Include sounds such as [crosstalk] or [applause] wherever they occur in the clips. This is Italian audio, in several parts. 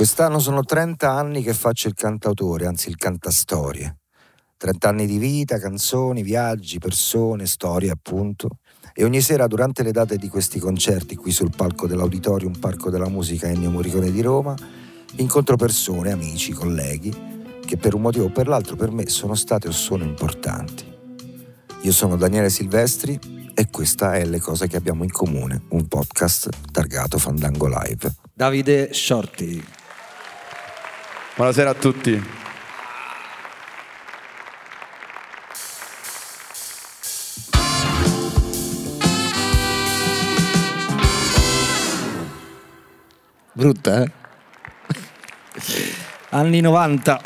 Quest'anno sono 30 anni che faccio il cantautore, anzi il cantastorie. 30 anni di vita, canzoni, viaggi, persone, storie appunto. E ogni sera durante le date di questi concerti qui sul palco dell'Auditorium Parco della Musica Ennio Morricone di Roma, incontro persone, amici, colleghi, che per un motivo o per l'altro per me sono state o sono importanti. Io sono Daniele Silvestri e questa è Le cose che abbiamo in comune, un podcast targato Fandango Live. Davide Shorty. Buonasera a tutti. Brutta, eh? [laughs] anni 90.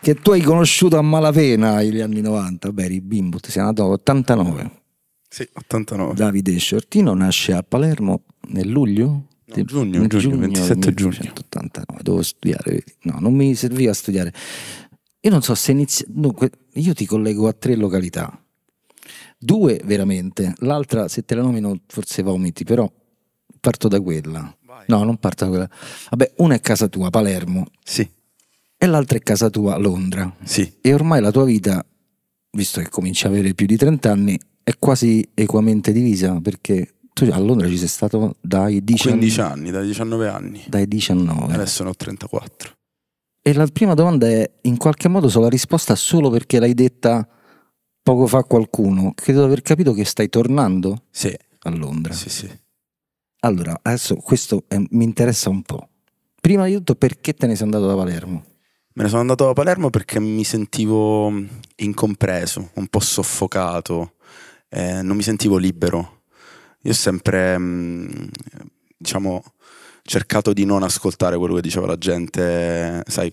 Che tu hai conosciuto a malapena gli anni 90. Beh, eri bimbo, ti sei nato nell'89. Sì, 89. Davide Shortino nasce a Palermo nel luglio? No, giugno, giugno, 27 giugno. 1989, dovevo studiare? No, non mi serviva a studiare. Io non so se inizi... Dunque, io ti collego a tre località. Due veramente, l'altra se te la nomino forse vomiti, però parto da quella. Vai. No, non parto da quella. Vabbè, una è casa tua, Palermo, Sì, e l'altra è casa tua, Londra. sì. E ormai la tua vita, visto che cominci a avere più di 30 anni, è quasi equamente divisa perché tu a Londra ci sei stato dai 19 15 anni, dai 19 anni. Dai 19. Adesso ne ho 34. E la prima domanda è, in qualche modo so la risposta solo perché l'hai detta poco fa a qualcuno. Credo di aver capito che stai tornando Sì, a Londra. sì, sì. Allora, adesso questo è- mi interessa un po'. Prima di tutto, perché te ne sei andato da Palermo? Me ne sono andato a Palermo perché mi sentivo incompreso, un po' soffocato, eh, non mi sentivo libero. Io ho sempre, mh, diciamo, cercato di non ascoltare quello che diceva la gente, sai,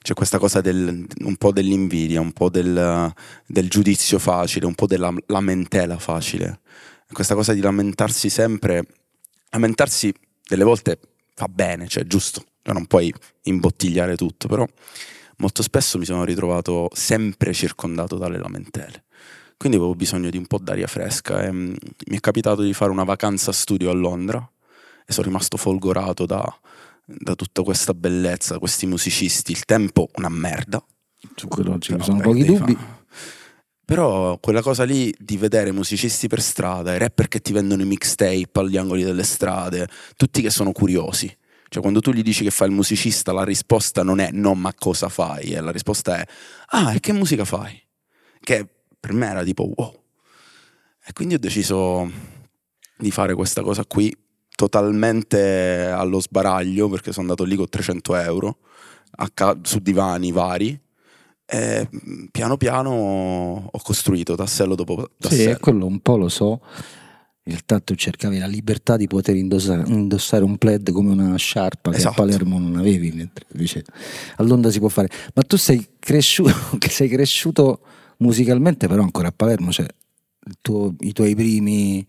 c'è questa cosa del, un po' dell'invidia, un po' del, del giudizio facile, un po' della lamentela facile. Questa cosa di lamentarsi sempre, lamentarsi delle volte fa bene, cioè giusto, cioè non puoi imbottigliare tutto, però molto spesso mi sono ritrovato sempre circondato dalle lamentele. Quindi avevo bisogno di un po' d'aria fresca e mm, mi è capitato di fare una vacanza studio a Londra e sono rimasto folgorato da, da tutta questa bellezza, questi musicisti. Il tempo una merda. Su quello ci sono pochi dubbi. Però quella cosa lì di vedere musicisti per strada, i rapper che ti vendono i mixtape agli angoli delle strade, tutti che sono curiosi. Cioè quando tu gli dici che fai il musicista, la risposta non è no ma cosa fai, eh, la risposta è ah e che musica fai? Che per me era tipo wow. E quindi ho deciso di fare questa cosa qui totalmente allo sbaraglio perché sono andato lì con 300 euro ca- su divani vari e mm, piano piano ho costruito tassello dopo Sì, tassello. quello un po' lo so. In realtà tu cercavi la libertà di poter indossare, indossare un plaid come una sciarpa che Esatto. a Palermo non avevi, mentre invece a Londra si può fare. Ma tu sei cresciuto, [laughs] sei cresciuto musicalmente, però ancora a Palermo, cioè il tuo- i tuoi primi,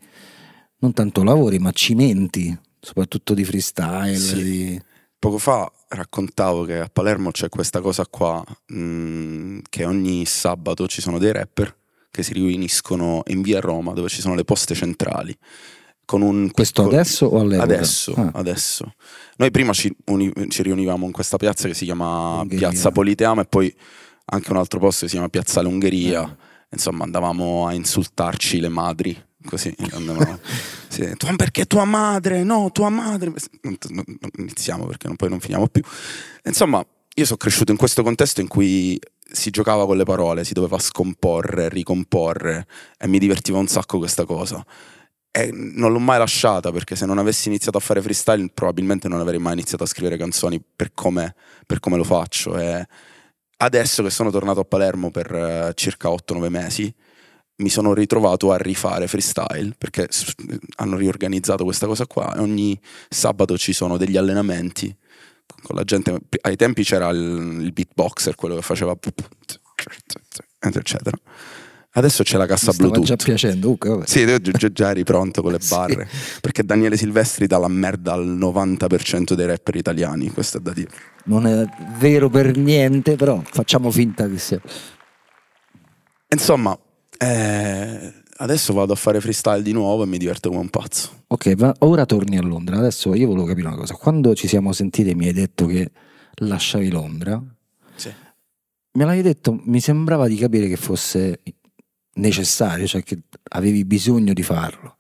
non tanto lavori, ma cimenti, soprattutto di freestyle. Sì. di- Poco fa raccontavo che a Palermo c'è questa cosa qua, mm, che ogni sabato ci sono dei rapper che si riuniscono in via Roma dove ci sono le poste centrali. Con un Questo piccolo- adesso o all'epoca? Adesso, Ah. adesso. Noi prima ci, uni- ci riunivamo in questa piazza che si chiama Ungheria. Piazza Politeama e poi anche un altro posto che si chiama Piazzale Ungheria. Ah. Insomma, andavamo a insultarci le madri. Così [laughs] andavamo. sì, "Tu- perché tua madre? No, tua madre. Iniziamo perché poi non finiamo più. Insomma, io sono cresciuto in questo contesto in cui si giocava con le parole, si doveva scomporre, ricomporre e mi divertiva un sacco questa cosa. E non l'ho mai lasciata perché se non avessi iniziato a fare freestyle probabilmente non avrei mai iniziato a scrivere canzoni per come, per come lo faccio. E adesso che sono tornato a Palermo per eh, circa 8-9 mesi mi sono ritrovato a rifare freestyle perché hanno riorganizzato questa cosa qua ogni sabato ci sono degli allenamenti con la gente. Ai tempi c'era il, il beatboxer, quello che faceva eccetera. Adesso c'è la cassa Mi stava Bluetooth. già piacendo, uh. Sì, tu già, già eri pronto con le [laughs] Sì. barre. Perché Daniele Silvestri dà la merda al 90% dei rapper italiani, questo è da dire. Non è vero per niente, però facciamo finta che sia. Insomma, eh, adesso vado a fare freestyle di nuovo e mi diverto come un pazzo. Ok, ma ora torni a Londra. Adesso io volevo capire una cosa. Quando ci siamo sentiti e mi hai detto che lasciavi Londra, Sì. me l'hai detto, mi sembrava di capire che fosse necessario, cioè che avevi bisogno di farlo.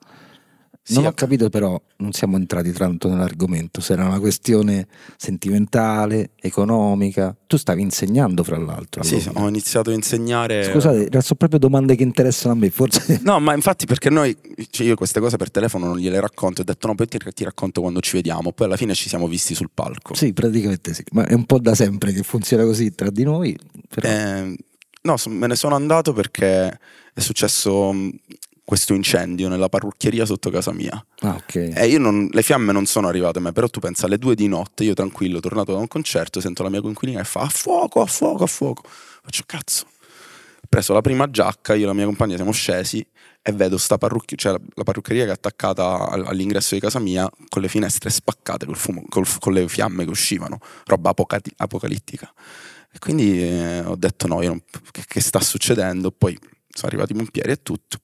Non Sì, ho capito però, non siamo entrati tanto nell'argomento, se era una questione sentimentale, economica. Tu stavi insegnando fra l'altro. a Sì, ho iniziato a insegnare. Scusate, sono proprio domande che interessano a me, forse... No, ma infatti perché noi, cioè io queste cose per telefono non gliele racconto, ho detto no, poi ti, ti racconto quando ci vediamo, poi alla fine ci siamo visti sul palco. Sì, praticamente sì, ma è un po' da sempre che funziona così tra di noi. Però... Eh, no, me ne sono andato perché è successo mh, questo incendio nella parrucchieria sotto casa mia. Ah, ok. E io non, le fiamme non sono arrivate a me, però tu pensa alle due di notte, io tranquillo, tornato da un concerto, sento la mia coinquilina che fa a fuoco, a fuoco, a fuoco. Faccio cazzo. Ho preso la prima giacca, io e la mia compagna siamo scesi e vedo sta parrucchieria, cioè la, parrucchieria che è attaccata al- all'ingresso di casa mia con le finestre spaccate col fumo, col- con le fiamme che uscivano, roba apocati- apocalittica. E quindi eh, ho detto no, io non- che, che sta succedendo? Poi sono arrivati i pompieri e tutto.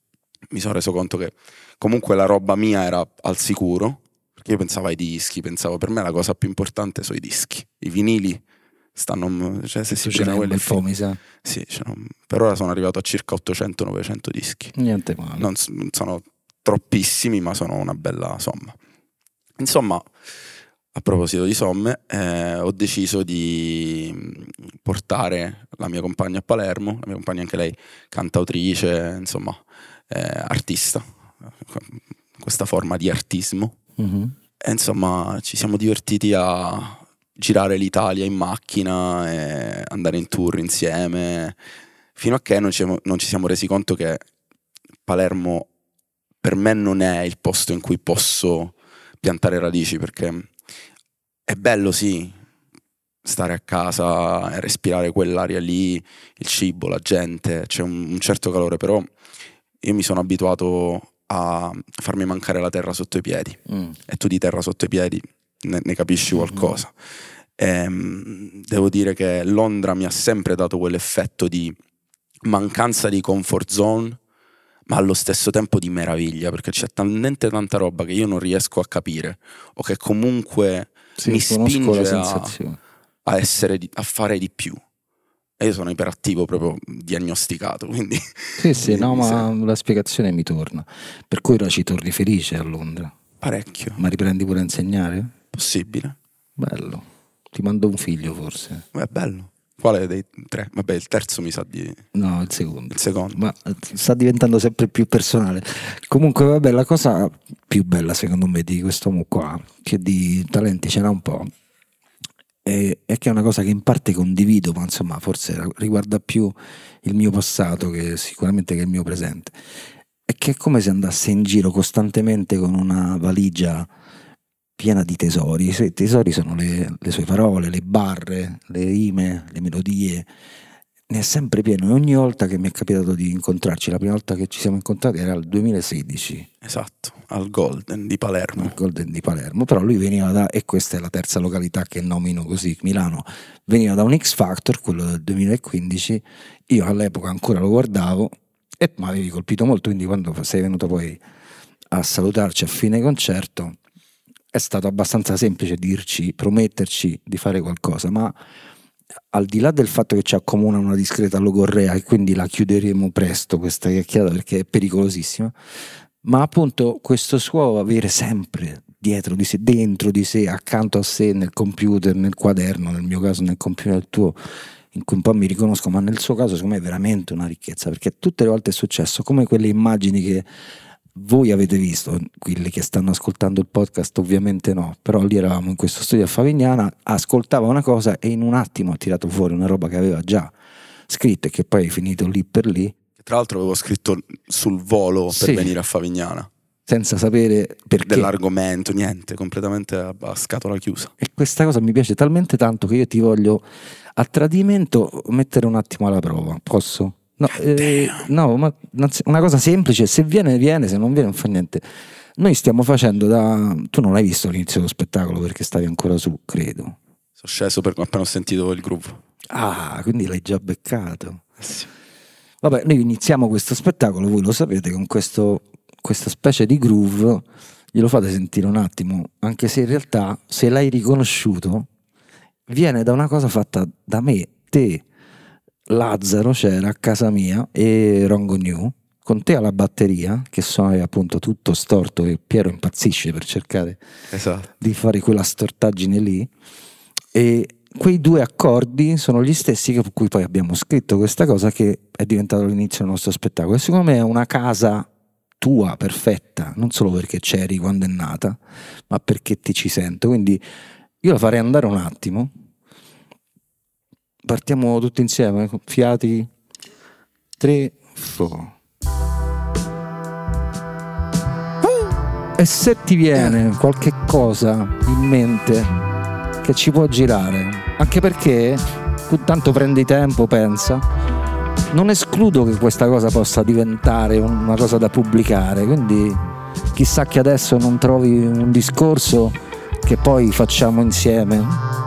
Mi sono reso conto che comunque la roba mia era al sicuro, perché io pensavo ai dischi, pensavo per me la cosa più importante sono i dischi. I vinili stanno, cioè se si quelli bel po', mi sa. sì, n'ho- per ora sono arrivato a circa 800-900 dischi. Niente male. Non, non sono troppissimi, ma sono una bella somma. Insomma, a proposito di somme, eh, ho deciso di mh, portare la mia compagna a Palermo, la mia compagna anche lei cantautrice, insomma, eh, artista, questa forma di artismo. Mhm. E insomma, ci siamo divertiti a girare l'Italia in macchina e andare in tour insieme, fino a che non ci, non ci siamo resi conto che Palermo per me non è il posto in cui posso piantare radici, perché è bello sì stare a casa e respirare quell'aria lì, il cibo, la gente, c'è un, un certo calore, però io mi sono abituato a farmi mancare la terra sotto i piedi Mm. e tu di terra sotto i piedi ne, ne capisci qualcosa. Ehm, devo dire che Londra mi ha sempre dato quell'effetto di mancanza di comfort zone, ma allo stesso tempo di meraviglia, perché c'è talmente tanta roba che io non riesco a capire, o che comunque Sì, mi spinge a- a, essere a fare di più. E io sono iperattivo proprio diagnosticato, quindi Sì, sì, [laughs] no, ma la spiegazione mi torna. Per cui ora ci torni felice a Londra. parecchio. Ma riprendi pure a insegnare? Possibile. Bello. Ti mando un figlio forse. È bello. Quale dei tre? Vabbè, il terzo mi sa di... il No, il secondo. secondo. Ma sta diventando sempre più personale. Comunque, vabbè, la cosa più bella secondo me di quest'uomo qua, che di talenti ce n'ha un po', è, è che è una cosa che in parte condivido, ma insomma forse riguarda più il mio passato che sicuramente che il mio presente. È che è come se andasse in giro costantemente con una valigia piena di tesori. I tesori sono le, le sue parole, le barre, le rime, le melodie. Ne è sempre pieno e ogni volta che mi è capitato di incontrarci, la prima volta che ci siamo incontrati era il 2016 Esatto, al Golden di Palermo. al Golden di Palermo, però lui veniva da, e questa è la terza località che nomino così, Milano, veniva da un X Factor, quello del 2015, io all'epoca ancora lo guardavo e mi avevi colpito molto, quindi quando sei venuto poi a salutarci a fine concerto è stato abbastanza semplice dirci, prometterci di fare qualcosa, ma al di là del fatto che ci accomuna una discreta logorrea e quindi la chiuderemo presto questa chiacchierata perché è pericolosissima, ma appunto questo suo avere sempre dietro di sé, dentro di sé, accanto a sé, nel computer, nel quaderno, nel mio caso nel computer tuo, in cui un po' mi riconosco, ma nel suo caso secondo me è veramente una ricchezza, perché tutte le volte è successo come quelle immagini che voi avete visto, quelli che stanno ascoltando il podcast ovviamente no, però lì eravamo in questo studio a Favignana, ascoltava una cosa e in un attimo ha tirato fuori una roba che aveva già scritto e che poi è finito lì per lì, Tra l'altro avevo scritto sul volo per Sì. venire a Favignana. senza sapere perché. Dell'argomento, niente, completamente a, a scatola chiusa. E questa cosa mi piace talmente tanto che io ti voglio a tradimento mettere un attimo alla prova. Posso? No, eh, no, ma una cosa semplice, se viene viene, se non viene non fa niente. Noi stiamo facendo da... Tu non l'hai visto l'inizio dello spettacolo perché stavi ancora su, credo. Sono sceso per, appena ho sentito il groove. Ah, quindi l'hai già beccato. Eh sì. Vabbè, noi iniziamo questo spettacolo, voi lo sapete, con questo, questa specie di groove. Glielo fate sentire un attimo, anche se in realtà, se l'hai riconosciuto, viene da una cosa fatta da me, te, Lazzaro c'era a casa mia e Rongo New con te alla batteria, che suonavi appunto tutto storto e Piero impazzisce per cercare Esatto. di fare quella stortaggine lì. E quei due accordi sono gli stessi con cui poi abbiamo scritto questa cosa che è diventato l'inizio del nostro spettacolo. E secondo me è una casa tua, perfetta, non solo perché c'eri quando è nata, ma perché ti ci sento. Quindi io la farei andare un attimo. Partiamo tutti insieme, fiati. 3, 4. E se ti viene qualche cosa in mente che ci può girare, anche perché tu tanto prendi tempo, pensa, non escludo che questa cosa possa diventare una cosa da pubblicare, quindi chissà che adesso non trovi un discorso che poi facciamo insieme.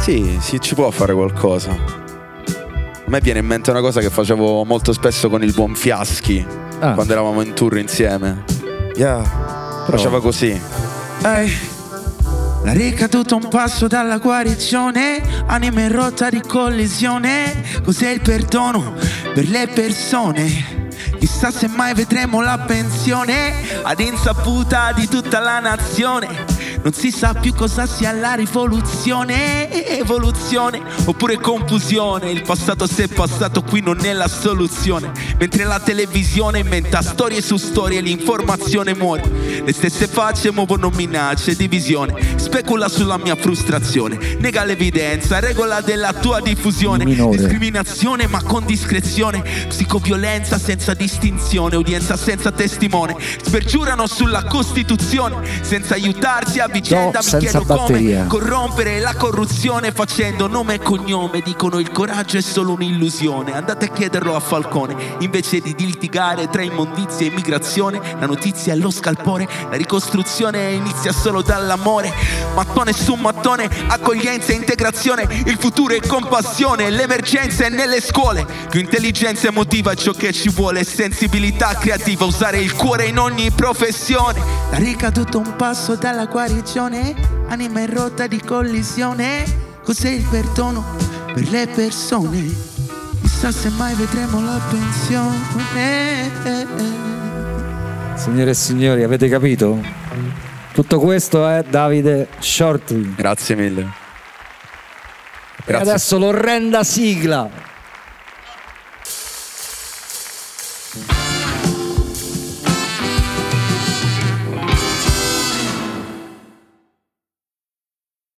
Sì, sì, ci può fare qualcosa. A me viene in mente una cosa che facevo molto spesso con il buon Fiaschi Ah. quando eravamo in tour insieme. Yeah. Faceva così. Ehi, la ricaduta un passo dalla guarigione, anima in rotta di collisione. Cos'è il perdono per le persone? Chissà se mai vedremo la pensione ad insaputa di tutta la nazione. Non si sa più cosa sia la rivoluzione, evoluzione oppure confusione. Il passato se è passato qui non è la soluzione. Mentre la televisione inventa storie su storie, l'informazione muore. Le stesse facce muovono minacce, divisione. Specula sulla mia frustrazione, nega l'evidenza, regola della tua diffusione. Minore. Discriminazione ma con discrezione, psicoviolenza senza distinzione, udienza senza testimone. Spergiurano sulla Costituzione senza aiutarsi a vicenda. No, Mi chiedo batteria. come corrompere la corruzione facendo nome e cognome. Dicono il coraggio è solo un'illusione. Andate a chiederlo a Falcone. Invece di litigare tra immondizia e immigrazione, la notizia è lo scalpore. La ricostruzione inizia solo dall'amore. Mattone su mattone, accoglienza e integrazione. Il futuro è compassione, l'emergenza è nelle scuole. Più intelligenza emotiva è ciò che ci vuole. Sensibilità creativa, usare il cuore in ogni professione. La ricaduta un passo dalla guarigione, anima in rotta di collisione. Cos'è il perdono per le persone? Chissà se mai vedremo la pensione. Signore e signori, avete capito? Tutto questo è Davide Shortly. Grazie mille. E Grazie. adesso l'orrenda sigla.